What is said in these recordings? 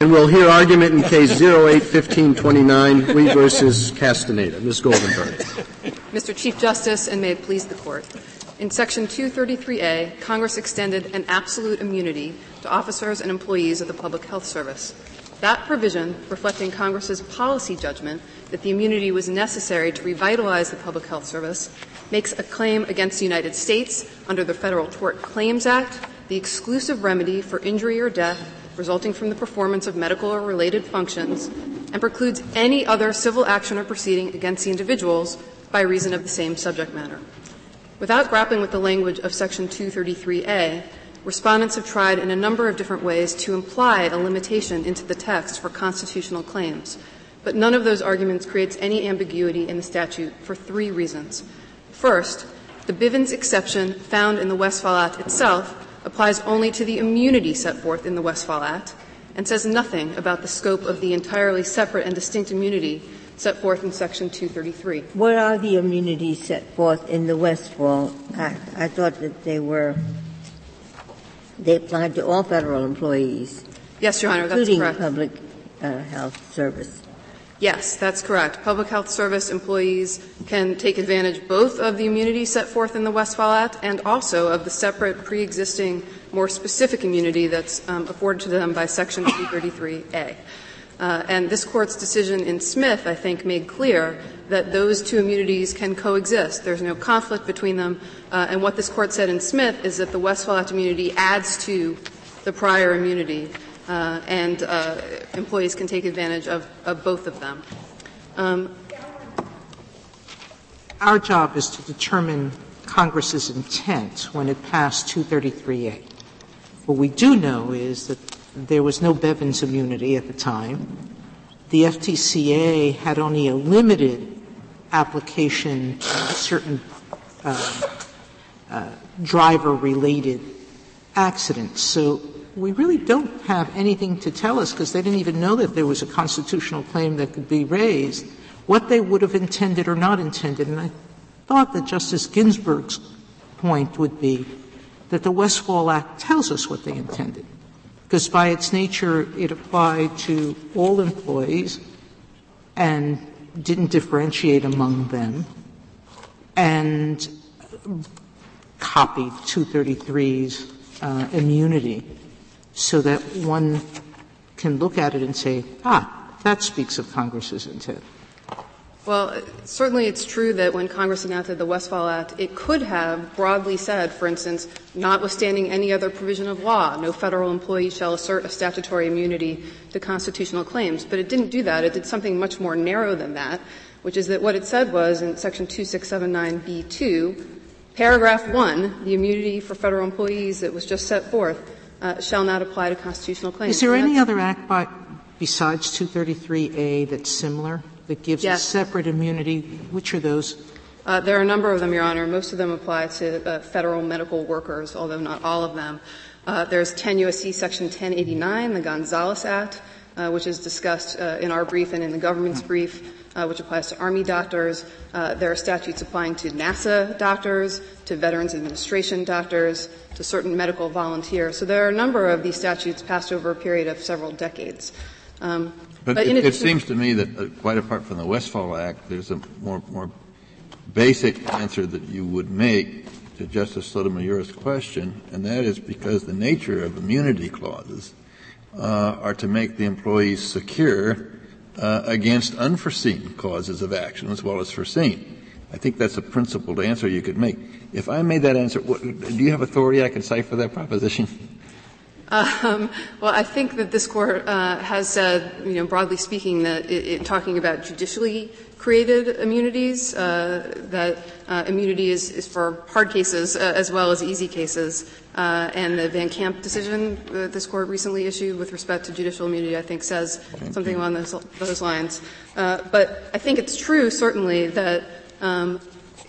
And we'll hear argument in case 081529, Hui versus Castaneda. Ms. Goldenberg. Mr. Chief Justice, and may it please the Court. In Section 233A, Congress extended an absolute immunity to officers and employees of the Public Health Service. That provision, reflecting Congress's policy judgment that the immunity was necessary to revitalize the Public Health Service, makes a claim against the United States under the Federal Tort Claims Act the exclusive remedy for injury or death resulting from the performance of medical or related functions, and precludes any other civil action or proceeding against the individuals by reason of the same subject matter. Without grappling with the language of Section 233A, respondents have tried in a number of different ways to imply a limitation into the text for constitutional claims, but none of those arguments creates any ambiguity in the statute for three reasons. First, the Bivens exception found in the Westfall Act itself applies only to the immunity set forth in the Westfall Act and says nothing about the scope of the entirely separate and distinct immunity set forth in Section 233. What are the immunities set forth in the Westfall Act? I thought that they were, they applied to all federal employees. Yes, Your Honor, including that's correct. public uh, health service. Yes, that's correct. Public health service employees can take advantage both of the immunity set forth in the Westfall Act and also of the separate pre-existing, more specific immunity that's um, afforded to them by Section 233A. Uh, and this court's decision in Smith, I think, made clear that those two immunities can coexist. There's no conflict between them. Uh, and what this court said in Smith is that the Westfall Act immunity adds to the prior immunity uh, and uh, employees can take advantage of, of both of them. Um, Our job is to determine Congress's intent when it passed 233A. What we do know is that there was no Bivens immunity at the time. The FTCA had only a limited application to certain uh, uh, driver-related accidents. So we really don't have anything to tell us because they didn't even know that there was a constitutional claim that could be raised, what they would have intended or not intended. And I thought that Justice Ginsburg's point would be that the Westfall Act tells us what they intended. Because by its nature, it applied to all employees and didn't differentiate among them and copied 233's uh, immunity so that one can look at it and say, ah, that speaks of Congress's intent? Well, certainly it's true that when Congress enacted the Westfall Act, it could have broadly said, for instance, notwithstanding any other provision of law, no federal employee shall assert a statutory immunity to constitutional claims. But it didn't do that. It did something much more narrow than that, which is that what it said was in section 2679B2, paragraph 1, the immunity for federal employees that was just set forth, uh, shall not apply to constitutional claims. Is there any other act by, besides 233A that's similar, that gives yes. a separate immunity? Which are those? Uh, there are a number of them, Your Honor. Most of them apply to uh, federal medical workers, although not all of them. Uh, there's 10 U.S.C. Section 1089, the Gonzales Act, uh, which is discussed uh, in our brief and in the government's brief uh, which applies to Army doctors. Uh, there are statutes applying to NASA doctors, to Veterans Administration doctors, to certain medical volunteers. So there are a number of these statutes passed over a period of several decades. Um, but, but it, it, seems to me that uh, quite apart from the Westfall Act, there's a more, more basic answer that you would make to Justice Sotomayor's question, and that is because the nature of immunity clauses uh, are to make the employees secure uh, against unforeseen causes of action as well as foreseen. I think that's a principled answer you could make. If I made that answer, what, do you have authority I can cite for that proposition? Um, well, I think that this court uh, has said, you know, broadly speaking, that it, it, talking about judicially created immunities, uh, that uh, immunity is, is, for hard cases uh, as well as easy cases. Uh, and the Van de Kamp decision that this court recently issued with respect to judicial immunity, I think, says something along those, those lines. Uh, but I think it's true, certainly, that um,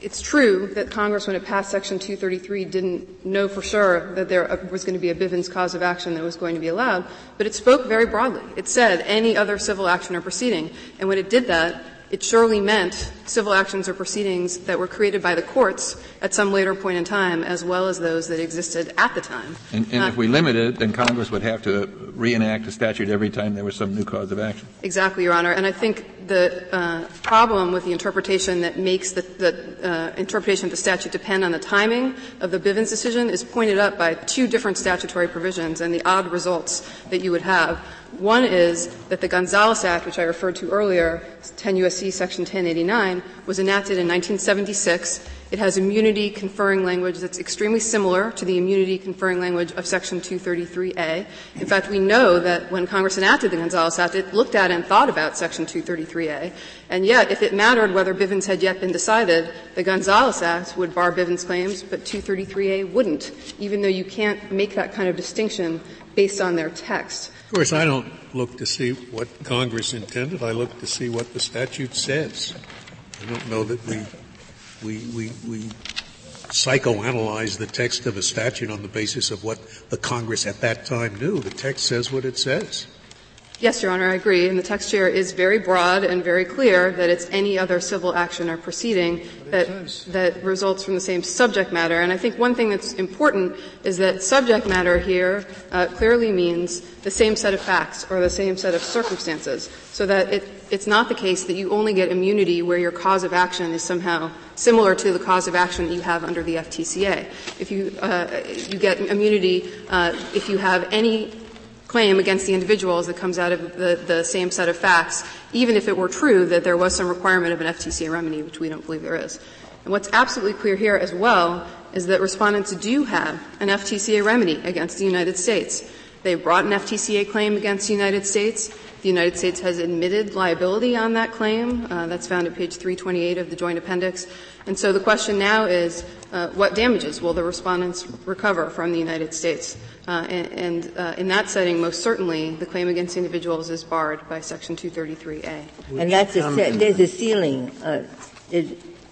it's true that Congress, when it passed Section 233, didn't know for sure that there was going to be a Bivens cause of action that was going to be allowed, but it spoke very broadly. It said any other civil action or proceeding. And when it did that, it surely meant civil actions or proceedings that were created by the courts at some later point in time, as well as those that existed at the time. And, and uh, if we limited it, then Congress would have to reenact a statute every time there was some new cause of action. Exactly, Your Honor. And I think the uh, problem with the interpretation that makes the, the uh, interpretation of the statute depend on the timing of the Bivens decision is pointed up by two different statutory provisions and the odd results that you would have. One is that the Gonzales Act, which I referred to earlier, 10 U.S.C. Section 1089, was enacted in 1976 it has immunity conferring language that's extremely similar to the immunity conferring language of Section 233A. In fact, we know that when Congress enacted the Gonzales Act, it looked at and thought about Section 233A. And yet, if it mattered whether Bivens had yet been decided, the Gonzales Act would bar Bivens claims, but 233A wouldn't, even though you can't make that kind of distinction based on their text. Of course, I don't look to see what Congress intended. I look to see what the statute says. I don't know that we we, we, we psychoanalyze the text of a statute on the basis of what the Congress at that time knew. The text says what it says. Yes, Your Honor, I agree. And the text here is very broad and very clear that it's any other civil action or proceeding that, that results from the same subject matter. And I think one thing that's important is that subject matter here uh, clearly means the same set of facts or the same set of circumstances, so that it, it's not the case that you only get immunity where your cause of action is somehow similar to the cause of action that you have under the FTCA. If you, uh, you get immunity uh, if you have any claim against the individuals that comes out of the, the same set of facts, even if it were true that there was some requirement of an FTCA remedy, which we don't believe there is. And what's absolutely clear here as well is that respondents do have an FTCA remedy against the United States. They brought an FTCA claim against the United States. The United States has admitted liability on that claim. Uh, that's found at page 328 of the Joint Appendix. And so the question now is, uh, what damages will the respondents recover from the United States? Uh, and, and uh, in that setting, most certainly, the claim against individuals is barred by Section 233A. And that's a, there's a ceiling. Uh,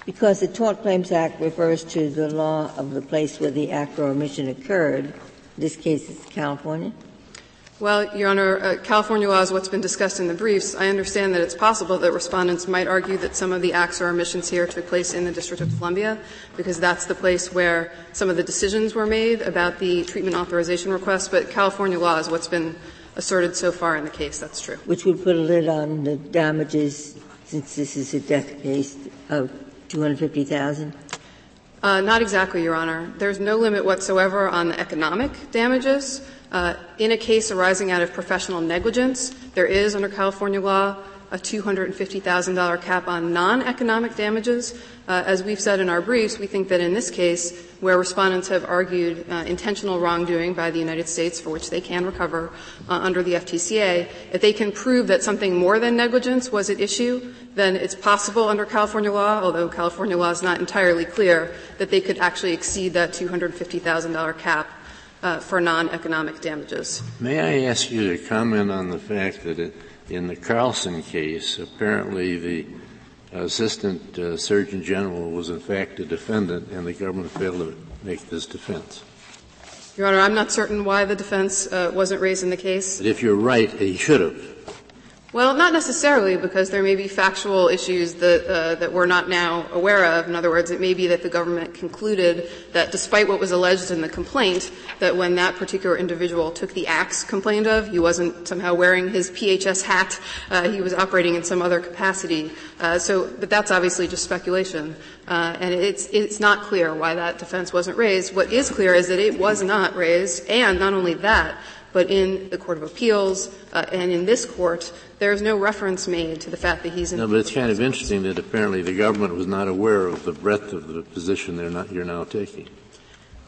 because the Tort Claims Act refers to the law of the place where the act or omission occurred. In This case is California. Well, Your Honor, uh, California law is what's been discussed in the briefs. I understand that it's possible that respondents might argue that some of the acts or omissions here took place in the District of Columbia, because that's the place where some of the decisions were made about the treatment authorization request. But California law is what's been asserted so far in the case. That's true. Which would put a lid on the damages, since this is a death case of 250,000. Uh, not exactly, Your Honor. There's no limit whatsoever on the economic damages. Uh, in a case arising out of professional negligence, there is, under California law, a $250,000 cap on non-economic damages. Uh, as we've said in our briefs, we think that in this case, where respondents have argued uh, intentional wrongdoing by the United States for which they can recover under the FTCA, if they can prove that something more than negligence was at issue, then it's possible under California law, although California law is not entirely clear, that they could actually exceed that $250,000 cap uh, for non-economic damages. May I ask you to comment on the fact that it, in the Carlson case, apparently the Assistant uh, Surgeon General was in fact a defendant and the government failed to make this defense? Your Honor, I'm not certain why the defense uh, wasn't raised in the case. But if you're right, he should have. Well, not necessarily, because there may be factual issues that, uh, that we're not now aware of. In other words, it may be that the government concluded that despite what was alleged in the complaint, that when that particular individual took the acts complained of, he wasn't somehow wearing his PHS hat, uh, he was operating in some other capacity. Uh, so, but that's obviously just speculation. Uh, and it's, it's not clear why that defense wasn't raised. What is clear is that it was not raised, and not only that, but in the Court of Appeals uh, and in this court, there is no reference made to the fact that he's in. No, but it's kind of interesting that apparently the government was not aware of the breadth of the position not, you're now taking.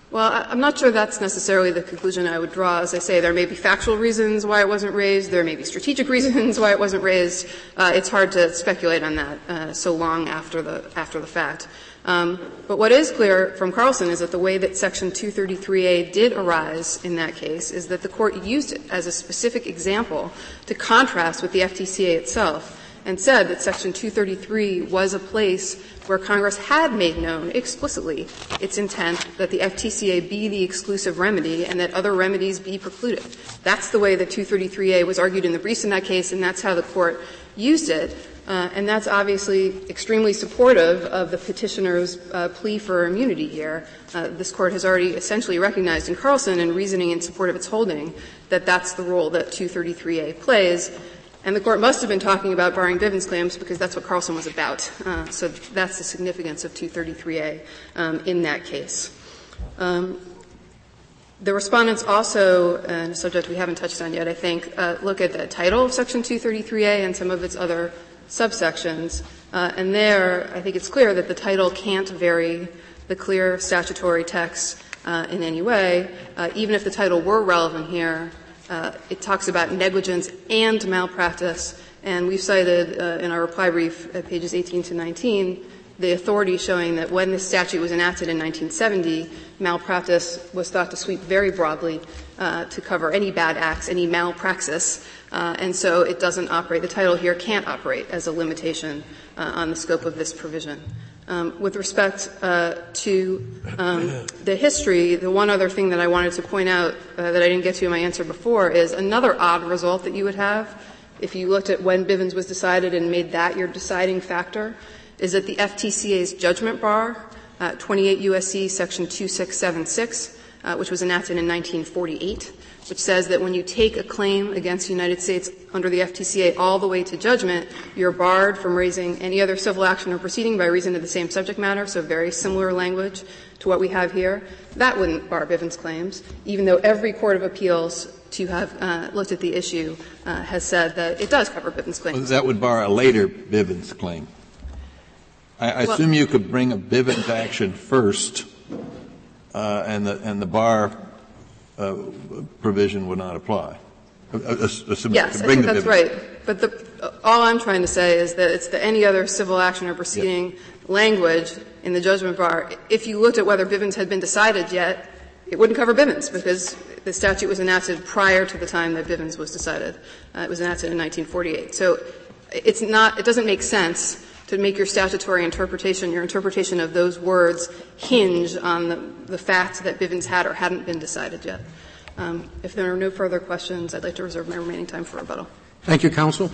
Well, I'm not sure that's necessarily the conclusion I would draw. As I say, there may be factual reasons why it wasn't raised. There may be strategic reasons why it wasn't raised. Uh, it's hard to speculate on that uh, so long after the after the fact. Um, but what is clear from Carlson is that the way that Section 233A did arise in that case is that the court used it as a specific example to contrast with the FTCA itself. and said that Section 233 was a place where Congress had made known explicitly its intent that the FTCA be the exclusive remedy and that other remedies be precluded. That's the way that 233A was argued in the briefs in that case, and that's how the court used it. Uh, and that's obviously extremely supportive of the petitioner's uh, plea for immunity here. Uh, this court has already essentially recognized in Carlson and reasoning in support of its holding that that's the role that 233A plays. And the court must have been talking about barring Bivens claims because that's what Carlson was about. Uh, so that's the significance of 233A um, in that case. Um, the respondents also, and a subject we haven't touched on yet, I think, uh, look at the title of Section 233A and some of its other subsections. Uh, and there, I think it's clear that the title can't vary the clear statutory text uh, in any way. Uh, even if the title were relevant here, uh, it talks about negligence and malpractice. And we've cited uh, in our reply brief at pages 18 to 19 the authority showing that when this statute was enacted in 1970, malpractice was thought to sweep very broadly uh, to cover any bad acts, any malpraxis, uh, and so it doesn't operate. The title here can't operate as a limitation uh, on the scope of this provision. Um, with respect uh, to um, the history, the one other thing that I wanted to point out uh, that I didn't get to in my answer before is another odd result that you would have if you looked at when Bivens was decided and made that your deciding factor is that the FTCA's judgment bar, uh, 28 USC section 2676, uh, which was enacted in 1948, which says that when you take a claim against the United States under the FTCA all the way to judgment, you're barred from raising any other civil action or proceeding by reason of the same subject matter, so very similar language to what we have here. That wouldn't bar Bivens claims, even though every court of appeals to have uh, looked at the issue uh, has said that it does cover Bivens claims. Well, that would bar a later Bivens claim. I, I well, assume you could bring a Bivens action first, uh, and the and the bar provision would not apply. Yes, I think that's right. But the, all I'm trying to say is that it's the any other civil action or proceeding language in the judgment bar. If you looked at whether Bivens had been decided yet, it wouldn't cover Bivens because the statute was enacted prior to the time that Bivens was decided. Uh, it was enacted in 1948. So it's not, it doesn't make sense to make your statutory interpretation, your interpretation of those words hinge on the, the fact that Bivens had or hadn't been decided yet. Um, if there are no further questions, I'd like to reserve my remaining time for rebuttal. Thank you, counsel.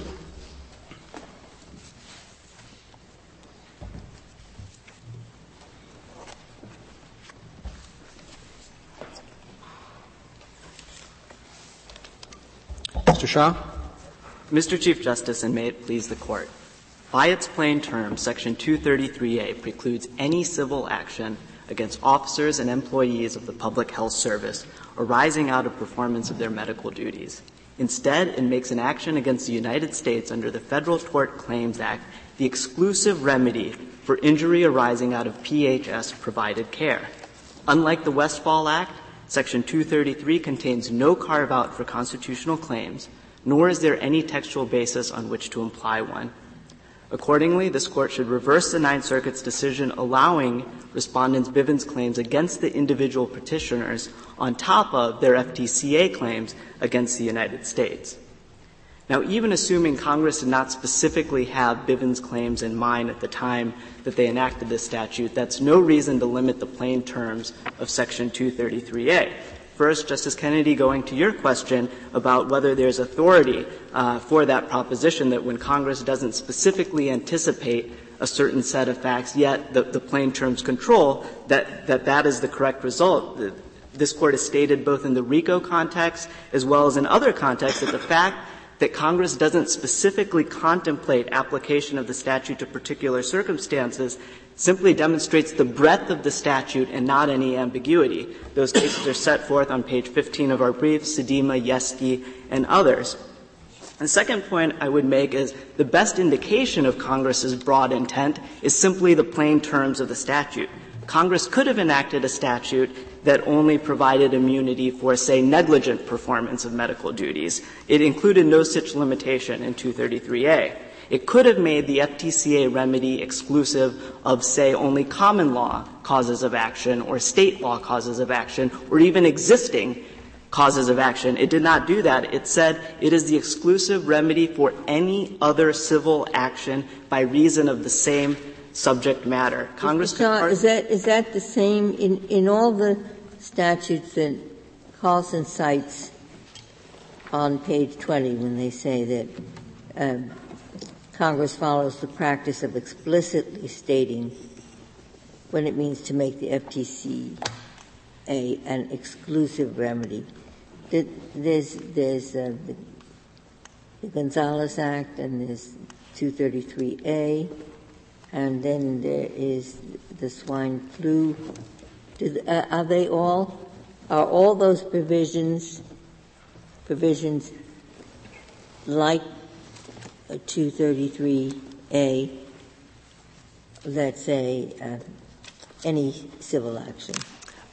Mr. Shaw? Mr. Chief Justice, and may it please the Court. By its plain terms, Section 233A precludes any civil action against officers and employees of the Public Health Service arising out of performance of their medical duties. Instead, it makes an action against the United States under the Federal Tort Claims Act the exclusive remedy for injury arising out of PHS provided care. Unlike the Westfall Act, Section 233 contains no carve out for constitutional claims, nor is there any textual basis on which to imply one. Accordingly, this court should reverse the Ninth Circuit's decision allowing respondents' Bivens claims against the individual petitioners on top of their FTCA claims against the United States. Now, even assuming Congress did not specifically have Bivens claims in mind at the time that they enacted this statute, that's no reason to limit the plain terms of Section 233A. First, Justice Kennedy, going to your question about whether there's authority uh, for that proposition that when Congress doesn't specifically anticipate a certain set of facts, yet the, the plain terms control, that, that that is the correct result. This Court has stated both in the RICO context as well as in other contexts that the fact that Congress doesn't specifically contemplate application of the statute to particular circumstances simply demonstrates the breadth of the statute and not any ambiguity. Those cases are set forth on page 15 of our brief, Sedima, Yeskey, and others. The second point I would make is the best indication of Congress's broad intent is simply the plain terms of the statute. Congress could have enacted a statute that only provided immunity for, say, negligent performance of medical duties. It included no such limitation in 233A. It could have made the FTCA remedy exclusive of, say, only common law causes of action or state law causes of action or even existing causes of action. It did not do that. It said it is the exclusive remedy for any other civil action by reason of the same subject matter. Congress John, is that is that the same in in all the statutes that Carlson cites on page 20 when they say that um, Congress follows the practice of explicitly stating when it means to make the FTC a, an exclusive remedy. There's, there's uh, the, the Gonzales Act and there's 233A, and then there is the swine flu. uh, are they all, are all those provisions, provisions like 233A let's say uh, any civil action?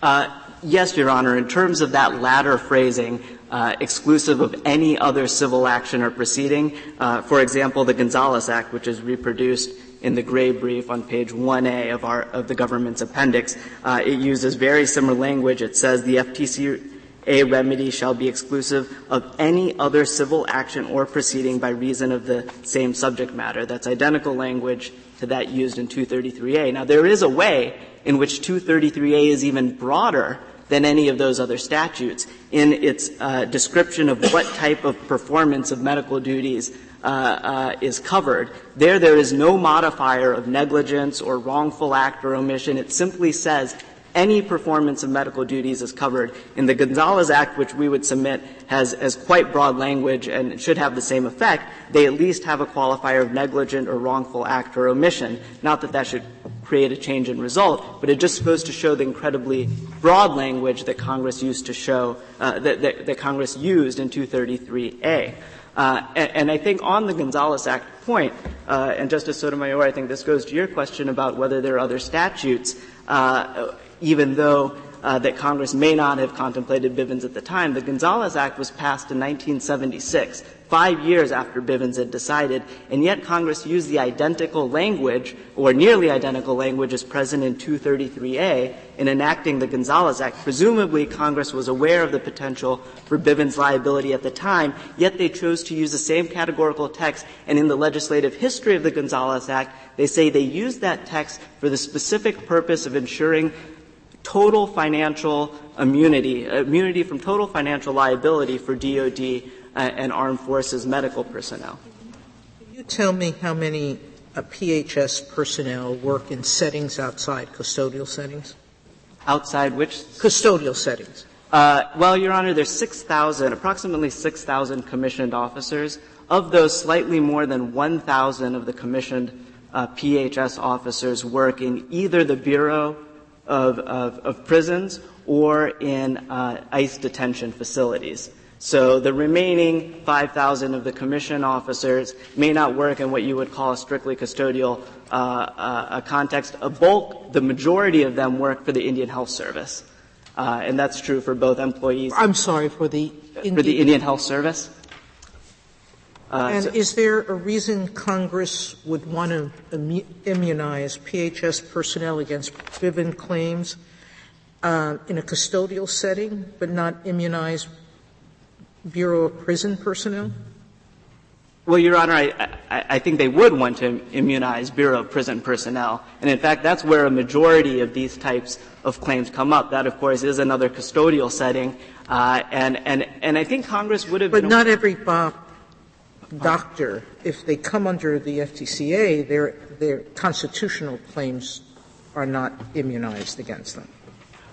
Uh, yes, Your Honor. In terms of that latter phrasing, uh, exclusive of any other civil action or proceeding, uh, for example, the Gonzales Act, which is reproduced in the gray brief on page 1A of our of the government's appendix, uh, it uses very similar language. It says the FTC a remedy shall be exclusive of any other civil action or proceeding by reason of the same subject matter. That's identical language to that used in 233A. Now, there is a way in which 233A is even broader than any of those other statutes in its uh, description of what type of performance of medical duties uh, uh, is covered. There, there is no modifier of negligence or wrongful act or omission. It simply says any performance of medical duties is covered. In the Gonzales Act, which we would submit has, has quite broad language and should have the same effect, they at least have a qualifier of negligent or wrongful act or omission. Not that that should create a change in result, but it just goes to show the incredibly broad language that Congress used to show, uh, that, that, that, Congress used in 233A. Uh, and, and, I think on the Gonzales Act point, uh, and Justice Sotomayor, I think this goes to your question about whether there are other statutes. Uh, even though uh, that Congress may not have contemplated Bivens at the time. The Gonzales Act was passed in 1976, five years after Bivens had decided, and yet Congress used the identical language, or nearly identical language, as present in 233A in enacting the Gonzales Act. Presumably, Congress was aware of the potential for Bivens liability at the time, yet they chose to use the same categorical text, and in the legislative history of the Gonzales Act, they say they used that text for the specific purpose of ensuring total financial immunity, immunity from total financial liability for DOD uh, and armed forces medical personnel. Can you tell me how many uh, PHS personnel work in settings outside custodial settings? Outside which? Custodial settings. Uh, well, Your Honor, there's 6,000, approximately 6,000 commissioned officers. Of those, slightly more than 1,000 of the commissioned uh, PHS officers work in either the Bureau of, of, of prisons or in uh, ICE detention facilities. So the remaining 5,000 of the commission officers may not work in what you would call a strictly custodial uh, uh, context. A bulk, the majority of them work for the Indian Health Service. Uh, and that's true for both employees. I'm sorry, for the Indian, for the Indian Health Service. Uh, and so is there a reason Congress would want to immunize PHS personnel against Bivens claims uh, in a custodial setting, but not immunize Bureau of Prison personnel? Well, Your Honor, I, I, I, think they would want to immunize Bureau of Prison personnel. And in fact, that's where a majority of these types of claims come up. That, of course, is another custodial setting. Uh, and, and, and I think Congress would have But not every uh, doctor, if they come under the FTCA, their, their constitutional claims are not immunized against them.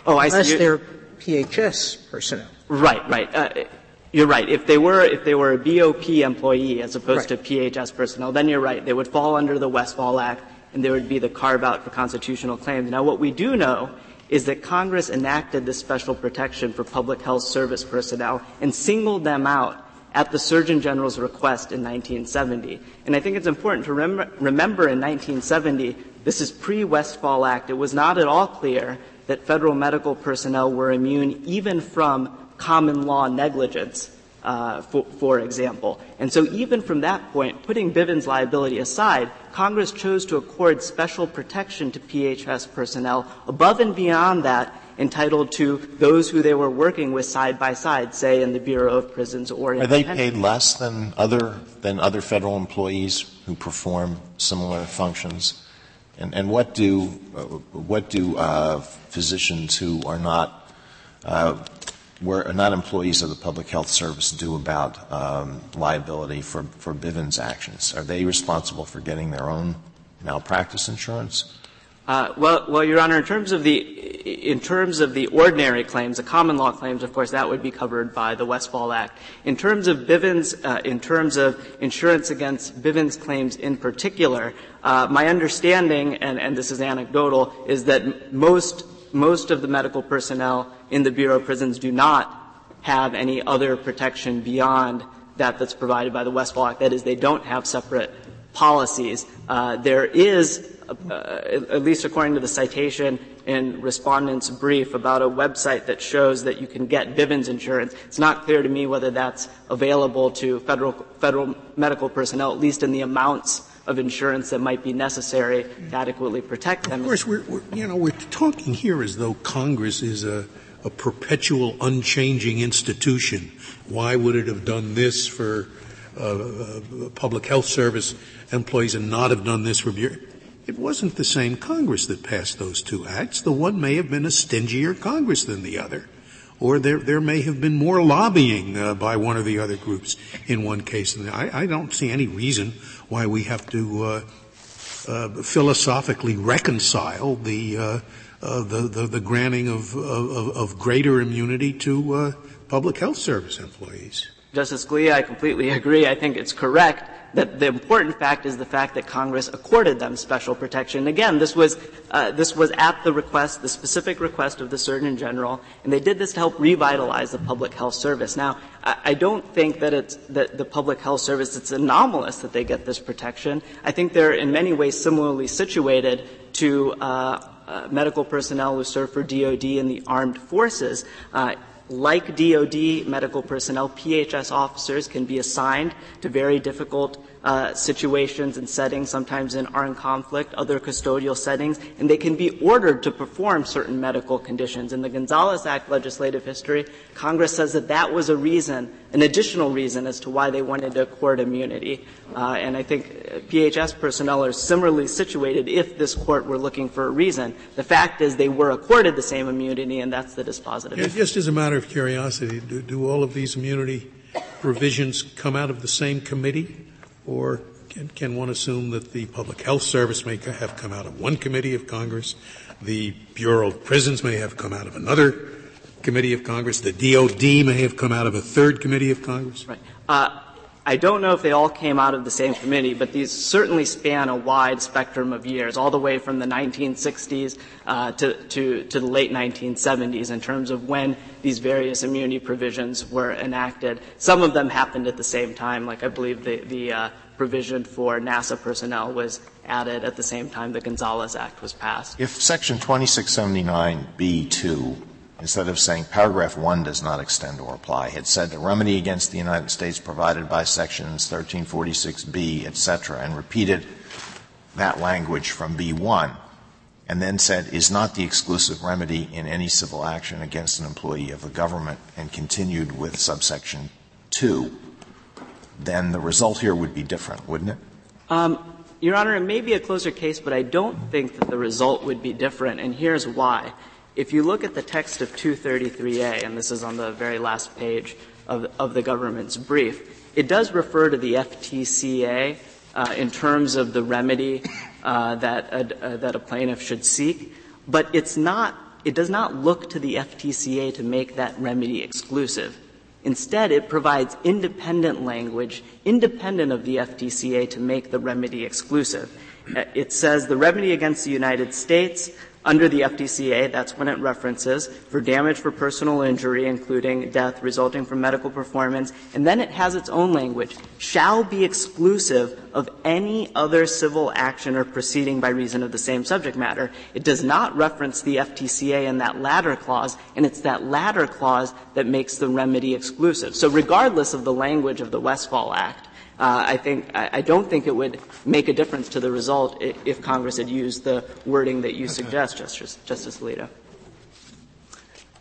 Oh, I Unless see. they're PHS personnel. Right, right. Uh, you're right. If they were if they were a BOP employee as opposed right. to PHS personnel, then you're right. They would fall under the Westfall Act, and there would be the carve out for constitutional claims. Now, what we do know is that Congress enacted this special protection for public health service personnel and singled them out at the Surgeon General's request in 1970. And I think it's important to rem- remember in 1970, this is pre-Westfall Act, it was not at all clear that federal medical personnel were immune even from common law negligence, uh, for, for, example. And so even from that point, putting Bivens liability aside, Congress chose to accord special protection to PHS personnel above and beyond that entitled to those who they were working with side by side, say in the Bureau of Prisons or in Are they paid less than other than other federal employees who perform similar functions? And, and what do what do uh, physicians who are not uh, were not employees of the public health service do about um, liability for, for Bivens actions? Are they responsible for getting their own malpractice insurance? Uh, well, well, Your Honor, in terms of the in terms of the ordinary claims, the common law claims, of course, that would be covered by the Westfall Act. In terms of Bivens, uh, in terms of insurance against Bivens claims in particular, uh, my understanding, and, and this is anecdotal, is that most most of the medical personnel in the Bureau of Prisons do not have any other protection beyond that that's provided by the Westfall Act. That is, they don't have separate policies. Uh, there is uh, at least according to the citation in respondent's brief, about a website that shows that you can get Bivens insurance. It's not clear to me whether that's available to federal, federal medical personnel, at least in the amounts of insurance that might be necessary to adequately protect them. Of course, we're, we're you know, we're talking here as though Congress is a, a perpetual, unchanging institution. Why would it have done this for uh, uh, public health service employees and not have done this for? It wasn't the same Congress that passed those two acts. The one may have been a stingier Congress than the other. Or there, there may have been more lobbying uh, by one or the other groups in one case. And I, I don't see any reason why we have to uh, uh, philosophically reconcile the, uh, uh, the, the, the, granting of, of, of, greater immunity to uh, public health service employees. Justice Scalia, I completely agree. I think it's correct that the important fact is the fact that Congress accorded them special protection. Again, this was uh, this was at the request, the specific request of the Surgeon General, and they did this to help revitalize the public health service. Now, I, I don't think that it's that the public health service it's anomalous that they get this protection. I think they're in many ways similarly situated to. Uh, uh, medical personnel who serve for DoD and the armed forces. Uh, like DoD medical personnel, PHS officers can be assigned to very difficult uh, situations and settings, sometimes in armed conflict, other custodial settings, and they can be ordered to perform certain medical conditions. In the Gonzales Act legislative history, Congress says that that was a reason, an additional reason as to why they wanted to accord immunity. Uh, and I think PHS personnel are similarly situated if this court were looking for a reason. The fact is they were accorded the same immunity, and that's the dispositive. Yeah, just as a matter of curiosity, do, do all of these immunity provisions come out of the same committee? Or can, can one assume that the Public Health Service may have come out of one committee of Congress, the Bureau of Prisons may have come out of another committee of Congress, the DOD may have come out of a third committee of Congress? Right. Uh, I don't know if they all came out of the same committee, but these certainly span a wide spectrum of years, all the way from the 1960s uh, to, to, to, the late 1970s in terms of when these various immunity provisions were enacted. Some of them happened at the same time, like I believe the, the uh, provision for NASA personnel was added at the same time the Gonzales Act was passed. If Section 2679B2 instead of saying paragraph 1 does not extend or apply, had said the remedy against the United States provided by sections 1346B, etc., and repeated that language from B1, and then said is not the exclusive remedy in any civil action against an employee of the government, and continued with subsection 2, then the result here would be different, wouldn't it? Um, Your Honor, it may be a closer case, but I don't think that the result would be different, and here's why. If you look at the text of 233A, and this is on the very last page of, of the government's brief, it does refer to the FTCA uh, in terms of the remedy uh, that, a, uh, that a plaintiff should seek, but it's not, it does not look to the FTCA to make that remedy exclusive. Instead, it provides independent language, independent of the FTCA, to make the remedy exclusive. Uh, it says the remedy against the United States under the FTCA, that's when it references, for damage for personal injury, including death resulting from medical performance, and then it has its own language, shall be exclusive of any other civil action or proceeding by reason of the same subject matter. It does not reference the FTCA in that latter clause, and it's that latter clause that makes the remedy exclusive. So regardless of the language of the Westfall Act, uh, I think I, don't think it would make a difference to the result if, if Congress had used the wording that you suggest, Justice, Justice Alito.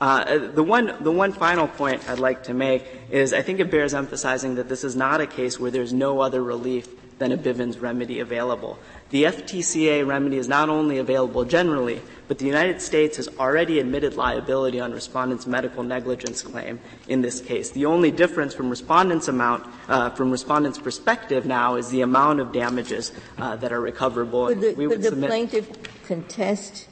Uh, the one, the one final point I'd like to make is I think it bears emphasizing that this is not a case where there's no other relief than a Bivens remedy available. The FTCA remedy is not only available generally, but the United States has already admitted liability on respondents' medical negligence claim in this case. The only difference from respondents' amount, uh, from respondents' perspective now, is the amount of damages uh, that are recoverable. Could the, we would could the plaintiff contest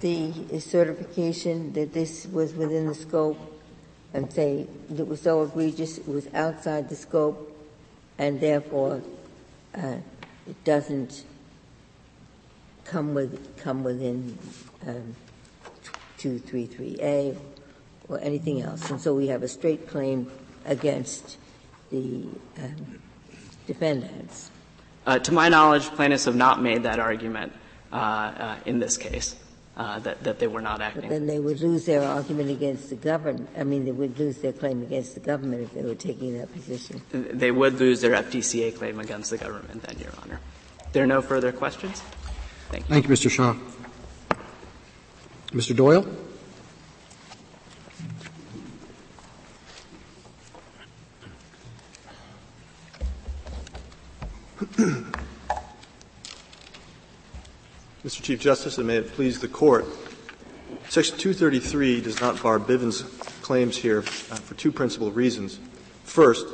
the certification that this was within the scope and say it was so egregious it was outside the scope and therefore uh, it doesn't come with come within um, 233A or anything else. And so we have a straight claim against the um, defendants. Uh, to my knowledge, plaintiffs have not made that argument uh, uh, in this case. Uh, that, that they were not acting. But then they would lose their argument against the government. I mean, they would lose their claim against the government if they were taking that position. They would lose their FTCA claim against the government, then, Your Honor. There are no further questions? Thank you. Thank you, Mr. Shaw. Mr. Doyle? Mr. Chief Justice, and may it please the Court, Section 233 does not bar Bivens' claims here uh, for two principal reasons. First,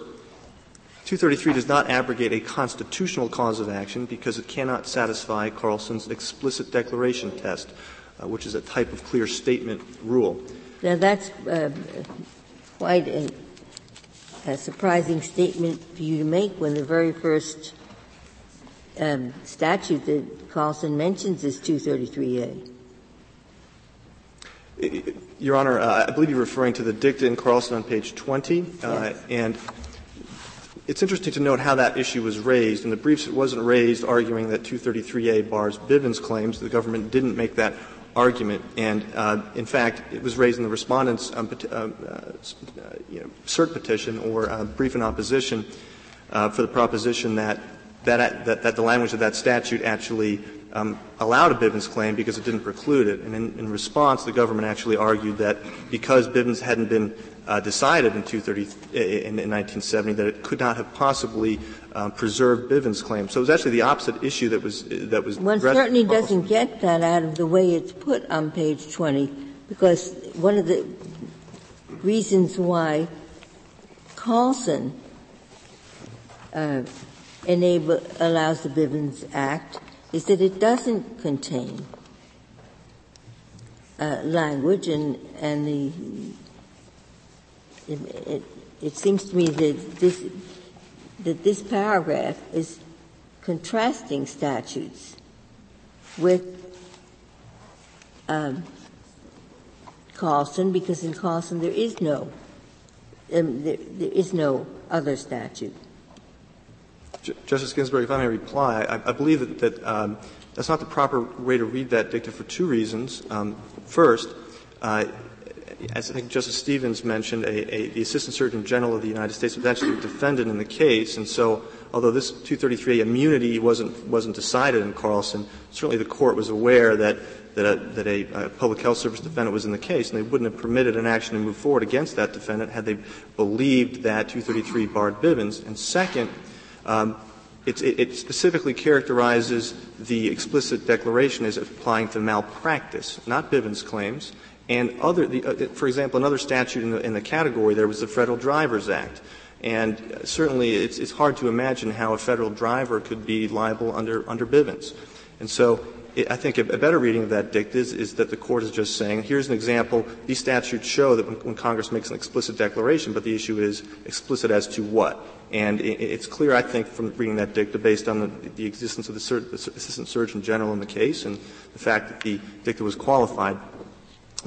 233 does not abrogate a constitutional cause of action because it cannot satisfy Carlson's explicit declaration test, uh, which is a type of clear statement rule. Now, that's uh, quite a, a, surprising statement for you to make when the very first um, statute that Carlson mentions is 233A. Your Honor, uh, I believe you're referring to the dicta in Carlson on page 20, uh, yes. and it's interesting to note how that issue was raised. In the briefs, it wasn't raised arguing that 233A bars Bivens claims. The government didn't make that argument, and uh, in fact, it was raised in the respondent's um, uh, uh, you know, cert petition or uh, brief in opposition uh, for the proposition that that, that, that the language of that statute actually um, allowed a Bivens claim because it didn't preclude it. And in, in response, the government actually argued that because Bivens hadn't been uh, decided in 230 in, in 1970, that it could not have possibly um, preserved Bivens' claim. So it was actually the opposite issue that was that was. One certainly doesn't get that out of the way it's put on page 20, because one of the reasons why Carlson uh, enable allows the Bivens Act is that it doesn't contain uh, language and and the it, it, it seems to me that this that this paragraph is contrasting statutes with um, Carlson because in Carlson there is no um, there, there is no other statute. Justice Ginsburg, if I may reply, I, I believe that, that um, that's not the proper way to read that dicta for two reasons. Um, first, uh, as I think Justice Stevens mentioned, a, a, the Assistant Surgeon General of the United States was actually a defendant in the case, and so although this 233 immunity wasn't wasn't decided in Carlson, certainly the court was aware that that a, that a, a public health service defendant was in the case, and they wouldn't have permitted an action to move forward against that defendant had they believed that 233 barred Bivens. And second, um, it, it, specifically characterizes the explicit declaration as applying to malpractice, not Bivens claims. And other, the, uh, for example, another statute in the, in the, category there was the Federal Drivers Act. And certainly it's, it's hard to imagine how a federal driver could be liable under, under Bivens. And so it, I think a, a, better reading of that dicta is, is, that the court is just saying, here's an example. These statutes show that when, when, Congress makes an explicit declaration, but the issue is explicit as to what. And it, it's clear, I think, from reading that dicta, based on the, the existence of the, Sur- the, Assistant Surgeon General in the case and the fact that the dicta was qualified,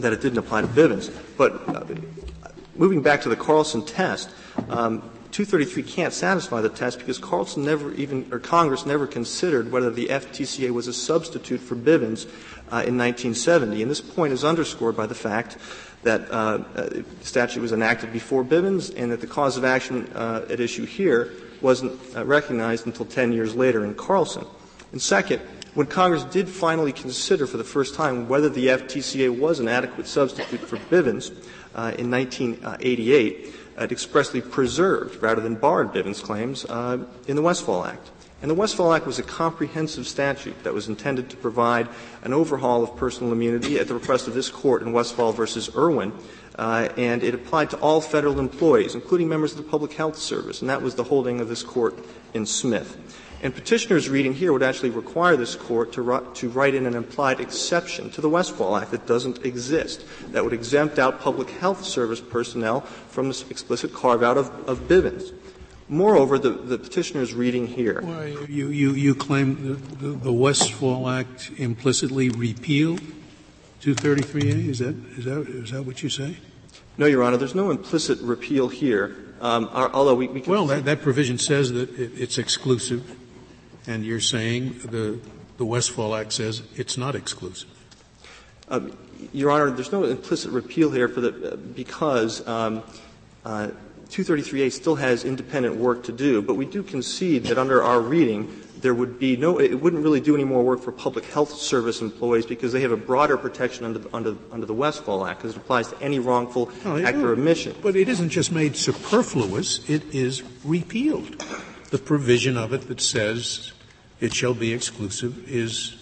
that it didn't apply to Bivens. But uh, moving back to the Carlson test, um, 233 can't satisfy the test because Carlson never even, or Congress never considered whether the FTCA was a substitute for Bivens uh, in 1970. And this point is underscored by the fact that uh, the statute was enacted before Bivens and that the cause of action uh, at issue here wasn't uh, recognized until 10 years later in Carlson. And second, when Congress did finally consider for the first time whether the FTCA was an adequate substitute for Bivens uh, in 1988, it expressly preserved rather than barred Bivens claims uh, in the Westfall Act. And the Westfall Act was a comprehensive statute that was intended to provide an overhaul of personal immunity at the request of this court in Westfall versus Erwin. Uh, and it applied to all federal employees, including members of the Public Health Service, and that was the holding of this court in Smith. And petitioner's reading here would actually require this court to, to write in an implied exception to the Westfall Act that doesn't exist, that would exempt out public health service personnel from this explicit carve out of, of Bivens. Moreover, the, the petitioner's reading here. Well, you, you, you claim the, the, the Westfall Act implicitly repealed 233A? Is that, is, that, is that what you say? No, Your Honor. There's no implicit repeal here. Um, our, although we, we well, that, that, provision says that it, it's exclusive, and you're saying the the Westfall Act says it's not exclusive. Um, Your Honor, there's no implicit repeal here for the, because um, uh, 233A still has independent work to do, but we do concede that under our reading, there would be no, it wouldn't really do any more work for public health service employees because they have a broader protection under, under, under the Westfall Act because it applies to any wrongful no, act or omission. But it isn't just made superfluous, it is repealed. The provision of it that says it shall be exclusive is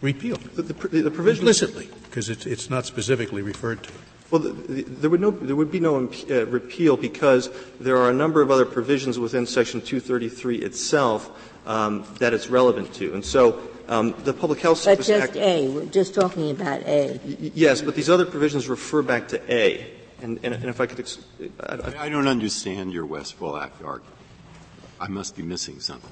repealed. The, the, the provision implicitly, because it's, it's not specifically referred to. Well, the, the, there would no there would be no uh, repeal because there are a number of other provisions within Section 233 itself um, that it's relevant to, and so um, the Public Health Service but just Act. A. We're just talking about A. Y- yes, but these other provisions refer back to A. And, and, and if I could, ex- I, I, I don't understand your Westfall Act argument. I must be missing something.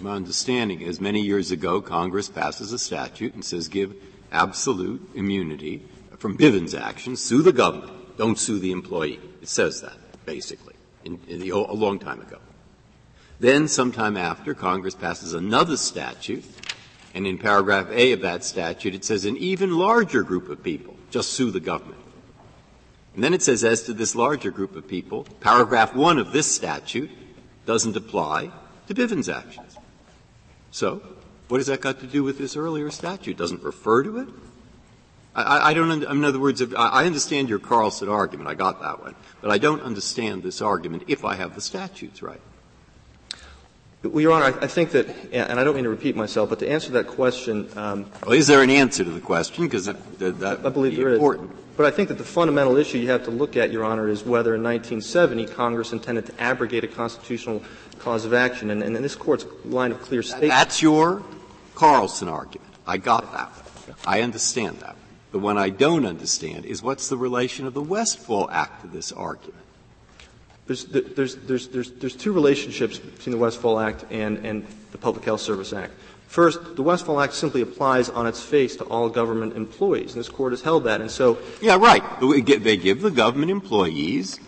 My understanding is many years ago Congress passes a statute and says give absolute immunity from Bivens action, sue the government, don't sue the employee. It says that, basically, in, in the, a long time ago. Then, sometime after, Congress passes another statute, and in paragraph A of that statute, it says an even larger group of people just sue the government. And then it says, as to this larger group of people, paragraph 1 of this statute doesn't apply to Bivens actions. So, what has that got to do with this earlier statute? Doesn't refer to it? I, I don't. In other words, I understand your Carlson argument. I got that one, but I don't understand this argument if I have the statutes right. Well, Your Honor, I, think that, and I don't mean to repeat myself, but to answer that question, um, well, is there an answer to the question? Because that, that I believe there important. is. But I think that the fundamental issue you have to look at, Your Honor, is whether in 1970 Congress intended to abrogate a constitutional cause of action, and, and in this Court's line of clear statement. That's your Carlson argument. I got that. I understand that. The one I don't understand is what's the relation of the Westfall Act to this argument? There's, two relationships between the Westfall Act and, the Public Health Service Act. First, the Westfall Act simply applies on its face to all government employees, and this Court has held that. And so, yeah, right. They give the government employees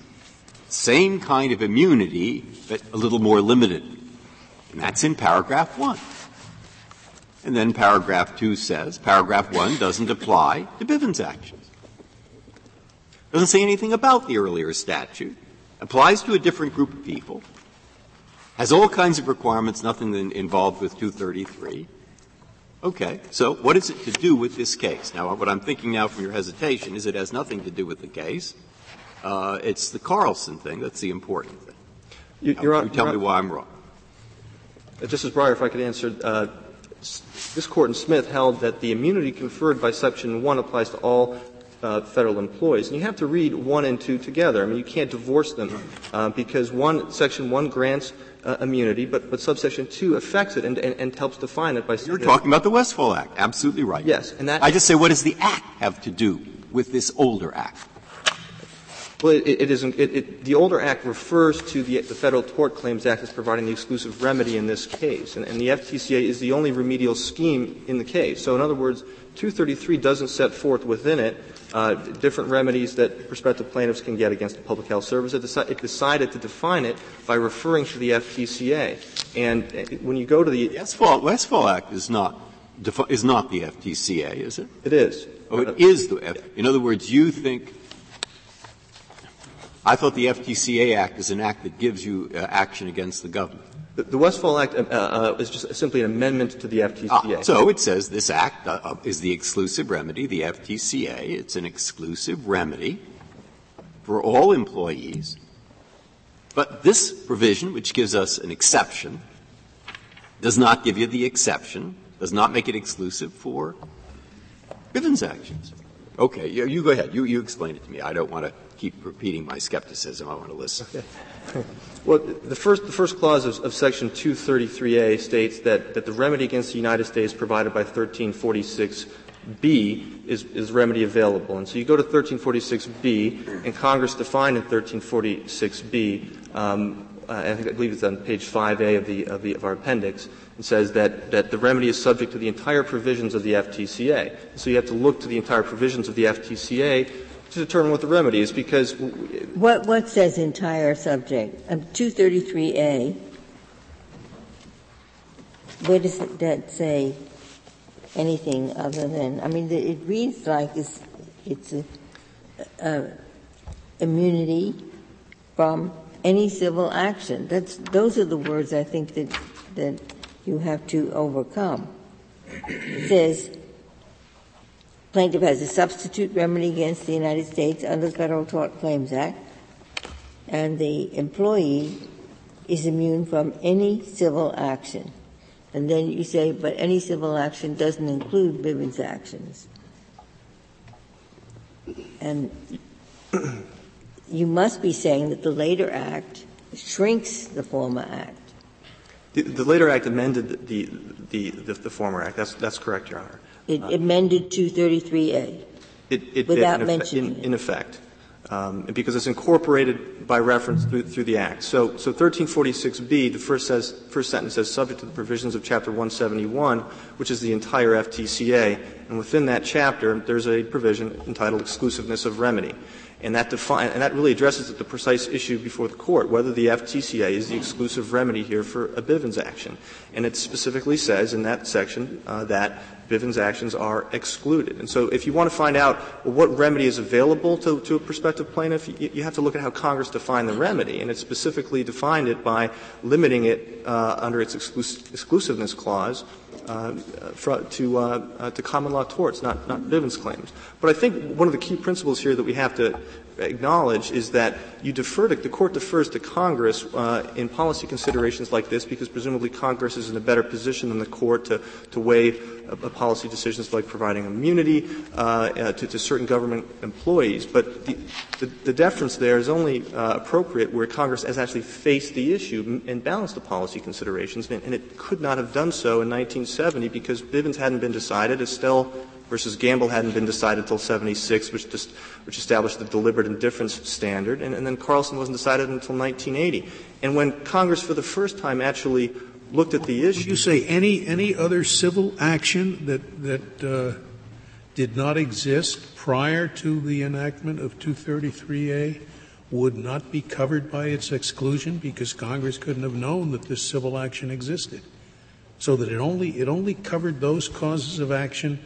same kind of immunity, but a little more limited, and that's in paragraph one. And then paragraph 2 says, paragraph 1 doesn't apply to Bivens actions. Doesn't say anything about the earlier statute. Applies to a different group of people. Has all kinds of requirements, nothing involved with 233. Okay, so what is it to do with this case? Now, what I'm thinking now from your hesitation is it has nothing to do with the case. Uh, it's the Carlson thing that's the important thing. You, now, you tell me why I'm wrong. Justice Breyer, if I could answer, uh, this court in Smith held that the immunity conferred by Section 1 applies to all uh, federal employees. And you have to read 1 and 2 together. I mean, you can't divorce them uh, because one, Section 1 grants uh, immunity, but, but subsection 2 affects it and, and, and helps define it by You're talking about the Westfall Act. Absolutely right. Yes. And that I just say, what does the Act have to do with this older Act? Well, it, it isn't. It, it, the older Act refers to the, the, Federal Tort Claims Act as providing the exclusive remedy in this case, and, and, the FTCA is the only remedial scheme in the case. So, in other words, 233 doesn't set forth within it uh, different remedies that prospective plaintiffs can get against the Public Health Service. It, deci- it, decided to define it by referring to the FTCA. And uh, when you go to the Westfall, Westfall Act is not defi- is not the FTCA, is it? It is. Oh, it is the. F- in other words, you think I thought the FTCA Act is an act that gives you uh, action against the government. The, Westfall Act uh, uh, is just simply an amendment to the FTCA. Ah, so it says this act uh, is the exclusive remedy, the FTCA. It's an exclusive remedy for all employees. But this provision, which gives us an exception, does not give you the exception, does not make it exclusive for Bivens actions. Okay, you, you go ahead. You, you explain it to me. I don't want to keep repeating my skepticism. I want to listen. Well, the first, the first clause of, of Section 233A states that, that the remedy against the United States provided by 1346B is, is remedy available. And so you go to 1346B, and Congress defined in 1346B, um, I, think, I believe it's on page 5A of, the, of, the, of our appendix, and says that, that the remedy is subject to the entire provisions of the FTCA. So you have to look to the entire provisions of the FTCA to determine what the remedy is because. What, what says entire subject? Um, 233A, where does that say anything other than, I mean, it reads like it's, it's a, a immunity from any civil action. That's, those are the words I think that, that you have to overcome. It says, plaintiff has a substitute remedy against the United States under the Federal Tort Claims Act, and the employee is immune from any civil action. And then you say, but any civil action doesn't include Bivens actions. And you must be saying that the later act shrinks the former act. The, the later act amended the, the, the, the, former act. That's, that's correct, Your Honor. It amended 233A it, it without mentioning effect, in, in, effect. Um, because it's incorporated by reference through, through, the Act. So, so 1346B, the first, says, first sentence says, subject to the provisions of Chapter 171, which is the entire FTCA. And within that chapter, there's a provision entitled exclusiveness of remedy. And that, and that really addresses the precise issue before the court, whether the FTCA is the exclusive remedy here for a Bivens action. And it specifically says in that section uh, that Bivens actions are excluded. And so if you want to find out what remedy is available to, a prospective plaintiff, you, have to look at how Congress defined the remedy. And it specifically defined it by limiting it uh, under its exclus- exclusiveness clause uh, to, uh, uh, to common law torts, not, not Bivens claims. But I think one of the key principles here that we have to acknowledge is that you defer to, the court defers to Congress uh, in policy considerations like this because presumably Congress is in a better position than the court to, to weigh uh, policy decisions like providing immunity uh, uh, to, to, certain government employees. But the, the, the deference there is only uh, appropriate where Congress has actually faced the issue and balanced the policy considerations, and, and it could not have done so in 1970 because Bivens hadn't been decided. Estelle versus Gamble hadn't been decided until 76, which, just, which established the deliberate indifference standard, and, and then Carlson wasn't decided until 1980. And when Congress, for the first time, actually looked at the issue. Would you say any any other civil action that that uh, did not exist prior to the enactment of 233A would not be covered by its exclusion because Congress couldn't have known that this civil action existed, so that it only it only covered those causes of action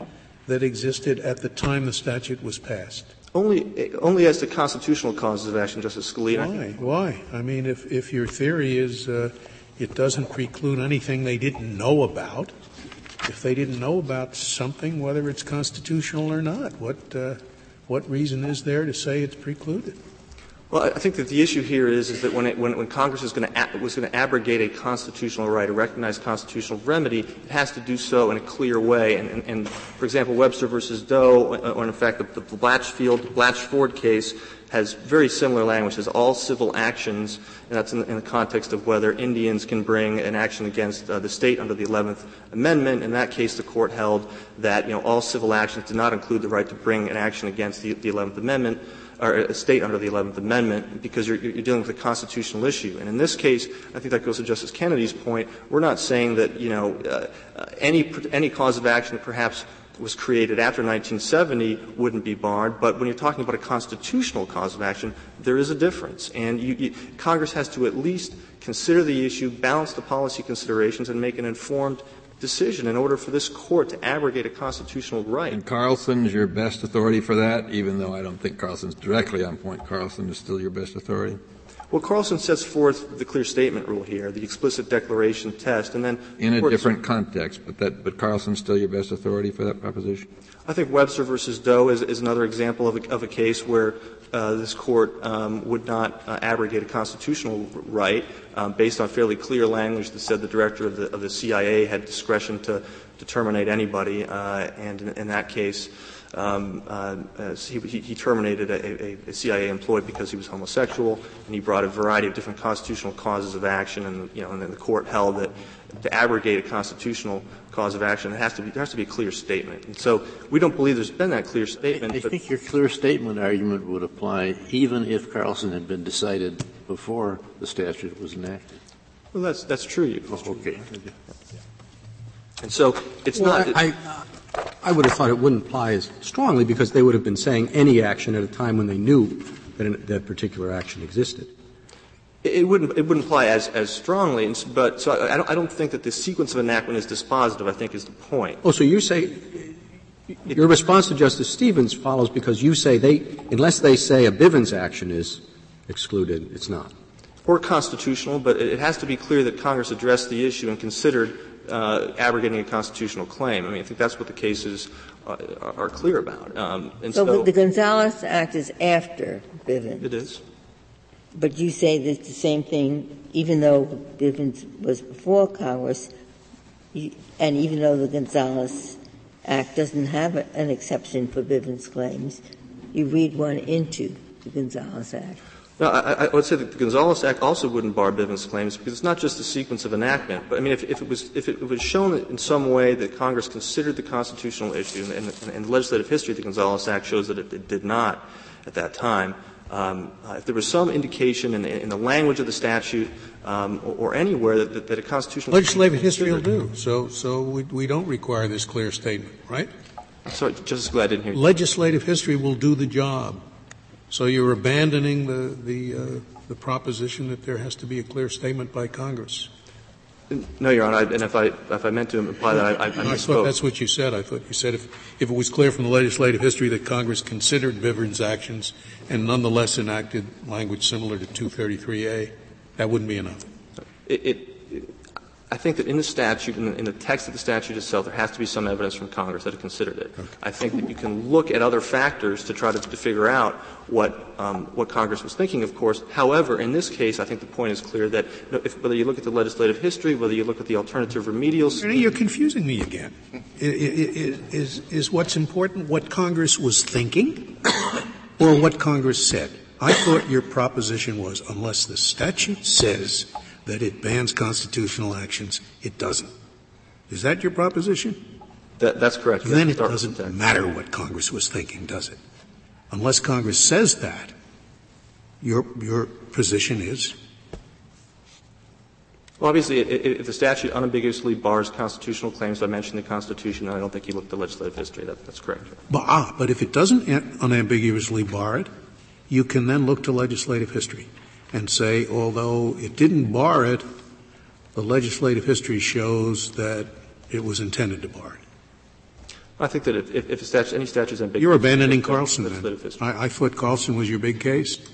that existed at the time the statute was passed? Only, only as to constitutional causes of action, Justice Scalia. Why? Why? I mean, if, if your theory is uh, it doesn't preclude anything they didn't know about, if they didn't know about something, whether it's constitutional or not, what, uh, what reason is there to say it's precluded? Well, I think that the issue here is, is that when, it, when, when Congress is going to, was going to abrogate a constitutional right, a recognized constitutional remedy, it has to do so in a clear way. And, and, and for example, Webster versus Doe, or in fact, the, the Blatchfield, Blatchford case has very similar language. Says all civil actions, and that's in, in, the context of whether Indians can bring an action against uh, the state under the 11th Amendment. In that case, the court held that you know all civil actions did not include the right to bring an action against the, the 11th Amendment or a state under the 11th Amendment because you're, you're, dealing with a constitutional issue. And in this case, I think that goes to Justice Kennedy's point. We're not saying that, you know, uh, any, any cause of action that perhaps was created after 1970 wouldn't be barred, but when you're talking about a constitutional cause of action, there is a difference. And you, you, Congress has to at least consider the issue, balance the policy considerations, and make an informed decision in order for this court to abrogate a constitutional right. And Carlson's your best authority for that, even though I don't think Carlson's directly on point. Carlson is still your best authority. Well, Carlson sets forth the clear statement rule here, the explicit declaration test, and then in a different context. But that, but Carlson's still your best authority for that proposition. I think Webster versus Doe is, is another example of a, of a case where uh, this court um, would not uh, abrogate a constitutional right um, based on fairly clear language that said the director of the, of the CIA had discretion to, to terminate anybody, uh, and in, in, that case. Um, uh, he, he, terminated a, a, a, CIA employee because he was homosexual, and he brought a variety of different constitutional causes of action, and you know, and then the court held that to abrogate a constitutional cause of action, it has to be, there has to be a clear statement. And so we don't believe there's been that clear statement. I, I think your clear statement argument would apply even if Carlson had been decided before the statute was enacted. Well, that's, that's true. Oh, okay. And so it's not. I, I, I would have thought it wouldn't apply as strongly because they would have been saying any action at a time when they knew that an, that particular action existed. It wouldn't, it wouldn't apply as, as strongly, but so I don't, I don't think that the sequence of enactment is dispositive, I think is the point. Oh, so you say, your response to Justice Stevens follows because you say they, unless they say a Bivens action is excluded, it's not. Or constitutional, but it has to be clear that Congress addressed the issue and considered uh, abrogating a constitutional claim. I mean, I think that's what the cases uh, are clear about. Um, and so, so the Gonzales Act is after Bivens. It is. But you say that it's the same thing, even though Bivens was before Congress, you, and even though the Gonzales Act doesn't have a, an exception for Bivens claims, you read one into the Gonzales Act. No, I, I, would say that the Gonzales Act also wouldn't bar Bivens claims because it's not just a sequence of enactment. But I mean, if, if it was if it was shown in some way that Congress considered the constitutional issue, and, and, and the legislative history of the Gonzales Act shows that it, it did not at that time, um, uh, if there was some indication in, in, the language of the statute um, or, or, anywhere that, that, that, a constitutional legislative history will do. So, so we, we don't require this clear statement, right? Sorry, Justice Glad I didn't hear you. Legislative history will do the job. So you're abandoning the the, uh, the proposition that there has to be a clear statement by Congress. No, Your Honor, I, and if I, if I meant to imply that, I, I, I, I thought that's what you said. I thought you said if, if it was clear from the legislative history that Congress considered Bivens actions and nonetheless enacted language similar to 233A, that wouldn't be enough. It, it, I think that in the statute, in the, in the, text of the statute itself, there has to be some evidence from Congress that it considered it. Okay. I think that you can look at other factors to try to, to figure out what um, what Congress was thinking. Of course, however, in this case, I think the point is clear that if, whether you look at the legislative history, whether you look at the alternative remedial, you're confusing me again. Is is what's important what Congress was thinking, or what Congress said? I thought your proposition was unless the statute says that it bans constitutional actions, it doesn't. Is that your proposition? That, that's correct. Then it doesn't matter what Congress was thinking, does it? Unless Congress says that, your, your position is? Well, obviously, if the statute unambiguously bars constitutional claims by mentioning the Constitution, I don't think you look at the legislative history. That, that's correct. But, ah, but if it doesn't unambiguously bar it, you can then look to legislative history and say, although it didn't bar it, the legislative history shows that it was intended to bar it. I think that if, if statute, any statute is ambiguous, you're abandoning Carlson. Then. I, I, thought Carlson was your big case.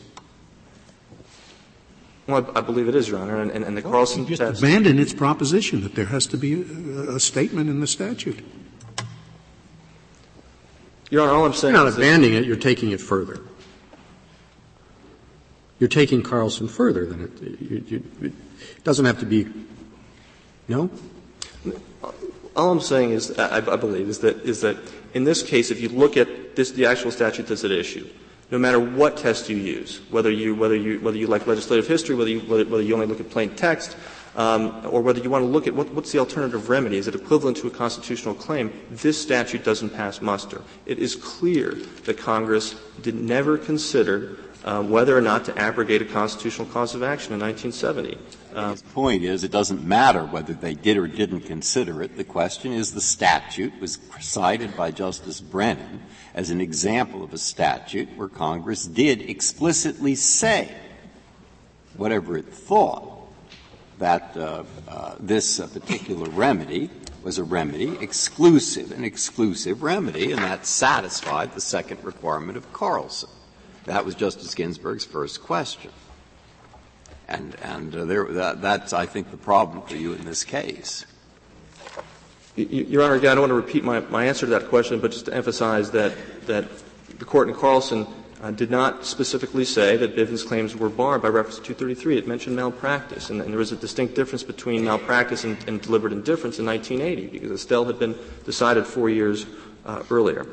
Well, I, I believe it is, Your Honor, and, and, and the well, Carlson just test. abandon its proposition that there has to be a, a, statement in the statute. Your Honor, all I'm saying you're not abandoning it; you're taking it further you're taking Carlson further than it. You, you, it doesn't have to be. No. All I'm saying is, I, I, believe, is that is that in this case, if you look at this, the actual statute that's at issue, no matter what test you use, whether you whether you whether you like legislative history, whether you whether, whether you only look at plain text, um, or whether you want to look at what, what's the alternative remedy, is it equivalent to a constitutional claim? This statute doesn't pass muster. It is clear that Congress did never consider um, whether or not to abrogate a constitutional cause of action in 1970. Um, His point is it doesn't matter whether they did or didn't consider it. The question is the statute was cited by Justice Brennan as an example of a statute where Congress did explicitly say whatever it thought that uh, uh, this uh, particular remedy was a remedy exclusive, an exclusive remedy, and that satisfied the second requirement of Carlson. That was Justice Ginsburg's first question. And, and uh, there, that, that's, I think, the problem for you in this case. Your Honor, again, I don't want to repeat my, my answer to that question, but just to emphasize that, that the court in Carlson uh, did not specifically say that Bivens claims were barred by reference to 233. It mentioned malpractice, and, and there was a distinct difference between malpractice and, and, deliberate indifference in 1980, because Estelle had been decided four years uh, earlier.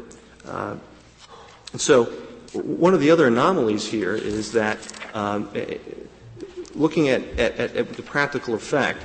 Uh, and so, one of the other anomalies here is that um, looking at, the practical effect,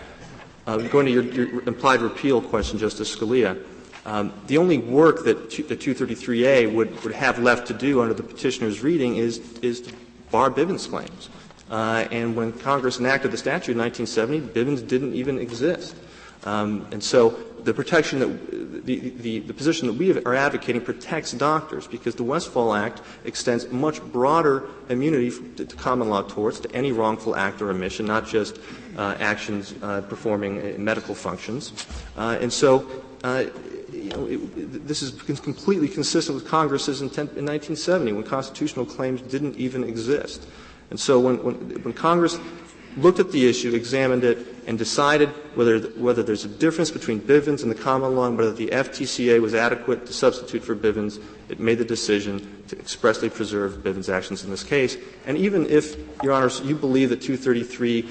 uh, going to your, your, implied repeal question, Justice Scalia, um, the only work that the 233A would, would have left to do under the petitioner's reading is, is to bar Bivens claims. Uh, and when Congress enacted the statute in 1970, Bivens didn't even exist. Um, and so the protection that the, the, the, position that we are advocating protects doctors because the Westfall Act extends much broader immunity to, to common law torts to any wrongful act or omission, not just uh, actions uh, performing uh, medical functions. Uh, and so uh, you know, it, this is completely consistent with Congress's intent in 1970 when constitutional claims didn't even exist. And so when, when, when Congress looked at the issue, examined it, and decided whether, whether there's a difference between Bivens and the common law and whether the FTCA was adequate to substitute for Bivens, it made the decision to expressly preserve Bivens actions in this case. And even if, Your Honors, you believe that 233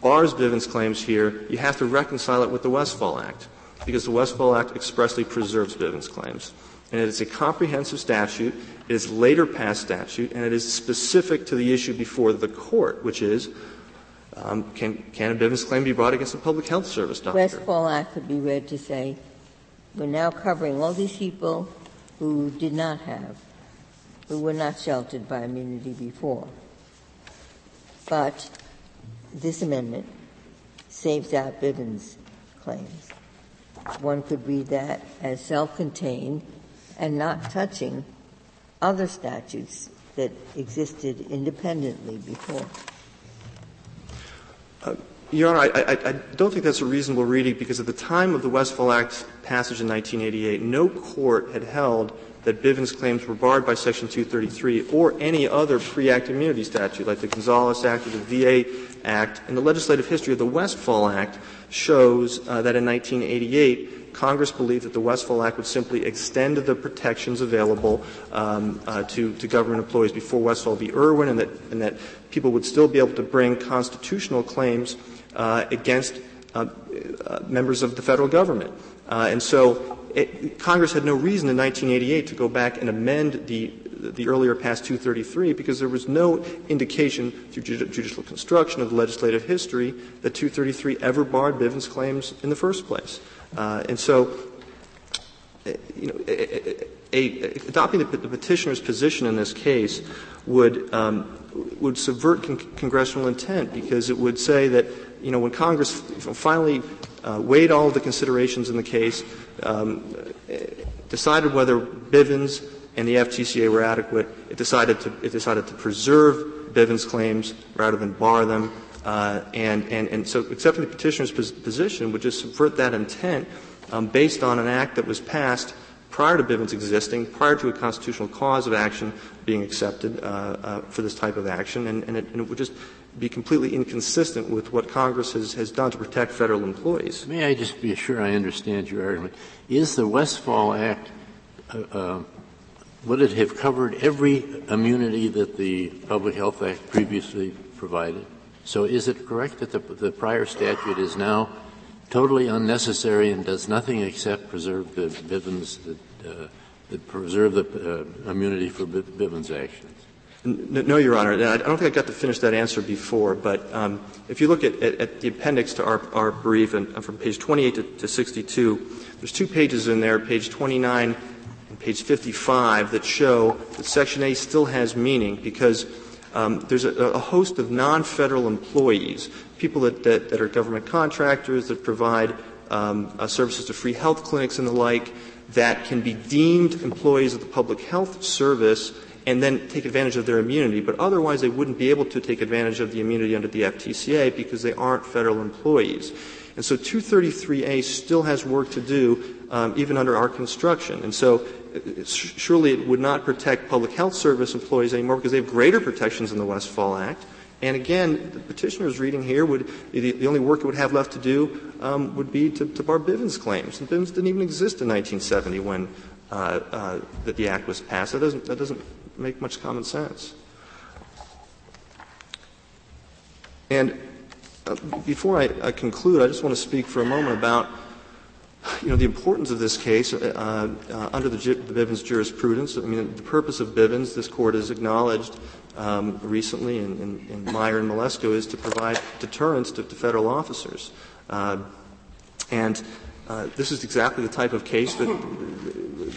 bars Bivens claims here, you have to reconcile it with the Westfall Act, because the Westfall Act expressly preserves Bivens claims. And it is a comprehensive statute, it is later passed statute, and it is specific to the issue before the court, which is um, can, can a Bivens claim be brought against a public health service doctor? Westfall Act could be read to say, we're now covering all these people who did not have, who were not sheltered by immunity before. But this amendment saves out Bivens claims. One could read that as self-contained and not touching other statutes that existed independently before. Uh, Your Honor, I, I, don't think that's a reasonable reading because at the time of the Westfall Act passage in 1988, no court had held that Bivens claims were barred by Section 233 or any other pre-act immunity statute like the Gonzales Act or the VA Act. And the legislative history of the Westfall Act shows uh, that in 1988, Congress believed that the Westfall Act would simply extend the protections available um, uh, to, to government employees before Westfall v. Erwin, and that, and that people would still be able to bring constitutional claims uh, against uh, uh members of the federal government. Uh, and so it, Congress had no reason in 1988 to go back and amend the the earlier passed 233 because there was no indication through judicial construction of the legislative history that 233 ever barred Bivens claims in the first place. Uh, and so, you know, a, a, adopting the, the, petitioner's position in this case would um, would subvert con- congressional intent because it would say that, you know, when Congress finally uh, weighed all of the considerations in the case, um, decided whether Bivens and the FTCA were adequate, it decided to, it decided to preserve Bivens claims rather than bar them. Uh, and, and, and so accepting the petitioner's position would just subvert that intent um, based on an act that was passed prior to Bivens existing, prior to a constitutional cause of action being accepted uh, uh, for this type of action, and, and, it, and, it, would just be completely inconsistent with what Congress has, has done to protect federal employees. May I just be sure I understand your argument? Is the Westfall Act, uh, uh, would it have covered every immunity that the Public Health Act previously provided? So is it correct that the, the prior statute is now totally unnecessary and does nothing except preserve the Bivens, uh, preserve the uh, immunity for Bivens actions. No, Your Honor. I don't think I got to finish that answer before, but um, if you look at, at, at, the appendix to our, our brief, and, from page 28 to, to 62, there's two pages in there, page 29 and page 55, that show that Section A still has meaning because um, there's a, a, host of non-federal employees, people that, that, that, are government contractors that provide um, uh, services to free health clinics and the like, that can be deemed employees of the public health service and then take advantage of their immunity, but otherwise they wouldn't be able to take advantage of the immunity under the FTCA because they aren't federal employees. And so 233A still has work to do, um, even under our construction. And so surely it would not protect public health service employees anymore because they have greater protections in the Westfall Act. And again, the petitioner's reading here would the, only work it would have left to do um, would be to, to bar Bivens claims. And Bivens didn't even exist in 1970 when uh, uh, that the act was passed. That doesn't that doesn't make much common sense. And uh, before I, I, conclude, I just want to speak for a moment about you know the importance of this case uh, uh, under the, the, Bivens jurisprudence. I mean, the purpose of Bivens, this court has acknowledged um, recently in, in, in, Meyer and Malesko, is to provide deterrence to, to federal officers. Uh, and uh, this is exactly the type of case that,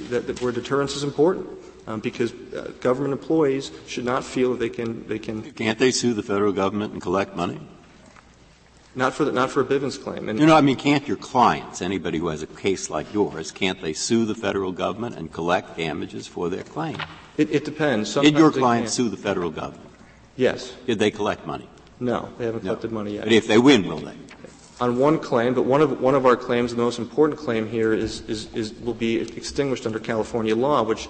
that, that where deterrence is important. Um, because uh, government employees should not feel that they can they can. Can't they sue the federal government and collect money? Not for the, not for a Bivens claim. And you know, I mean, can't your clients, anybody who has a case like yours, can't they sue the federal government and collect damages for their claim? It, it depends. Sometimes Did your clients sue the federal government? Yes. Did they collect money? No, they haven't collected no. money yet. But if they win, will they? on one claim, but one of, one of our claims, the most important claim here, is, is, is will be extinguished under California law, which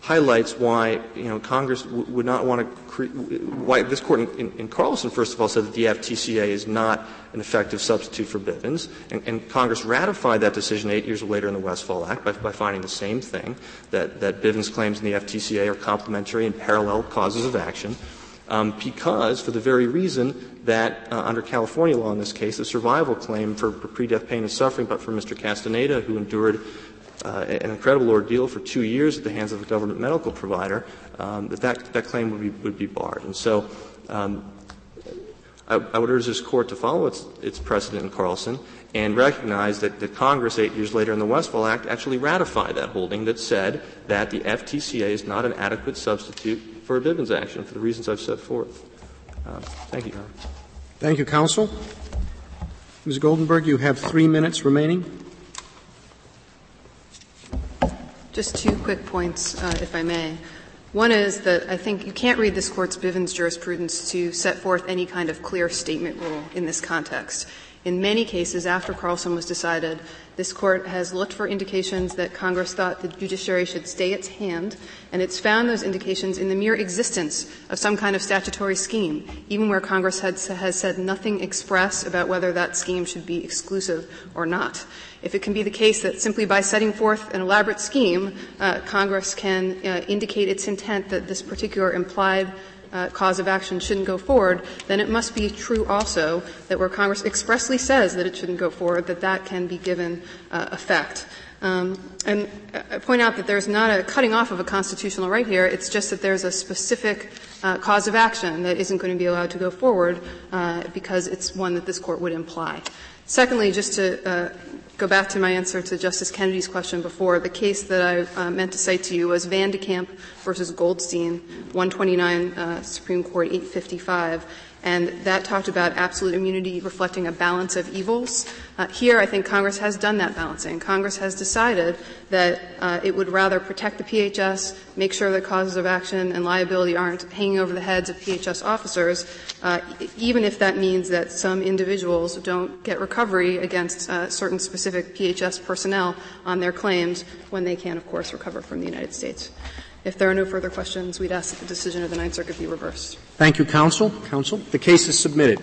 highlights why you know Congress w- would not want to cre- why this court in, in, in, Carlson first of all said that the FTCA is not an effective substitute for Bivens, and, and, Congress ratified that decision eight years later in the Westfall Act by, by finding the same thing that that Bivens claims in the FTCA are complementary and parallel causes of action. Um, because, for the very reason that uh, under California law in this case, the survival claim for, for pre-death pain and suffering, but for Mr. Castaneda, who endured uh, an incredible ordeal for two years at the hands of a government medical provider, um, that, that that claim would be would be barred. And so, um, I, I, would urge this court to follow its, its precedent in Carlson and recognize that, that Congress, eight years later in the Westfall Act, actually ratified that holding that said that the FTCA is not an adequate substitute for a Bivens action for the reasons I've set forth. Uh, thank you, Your Honor. Thank you, counsel. Ms. Goldenberg, you have three minutes remaining. Just two quick points, uh, if I may. One is that I think you can't read this court's Bivens jurisprudence to set forth any kind of clear statement rule in this context. In many cases, after Carlson was decided, this court has looked for indications that Congress thought the judiciary should stay its hand, and it's found those indications in the mere existence of some kind of statutory scheme, even where Congress had, has said nothing express about whether that scheme should be exclusive or not. If it can be the case that simply by setting forth an elaborate scheme, uh, Congress can uh, indicate its intent that this particular implied uh, cause of action shouldn't go forward, then it must be true also that where Congress expressly says that it shouldn't go forward, that that can be given uh, effect. Um, and I point out that there's not a cutting off of a constitutional right here. It's just that there's a specific uh, cause of action that isn't going to be allowed to go forward uh, because it's one that this court would imply. Secondly, just to uh, go back to my answer to Justice Kennedy's question before. The case that I uh, meant to cite to you was Van de Kamp versus Goldstein, 129 uh, Supreme Court 855 and that talked about absolute immunity reflecting a balance of evils. Uh, here, I think Congress has done that balancing. Congress has decided that uh, it would rather protect the PHS, make sure that causes of action and liability aren't hanging over the heads of PHS officers, uh, even if that means that some individuals don't get recovery against uh, certain specific PHS personnel on their claims when they can, of course, recover from the United States. If there are no further questions, we'd ask that the decision of the Ninth Circuit be reversed. Thank you, counsel. Counsel, the case is submitted.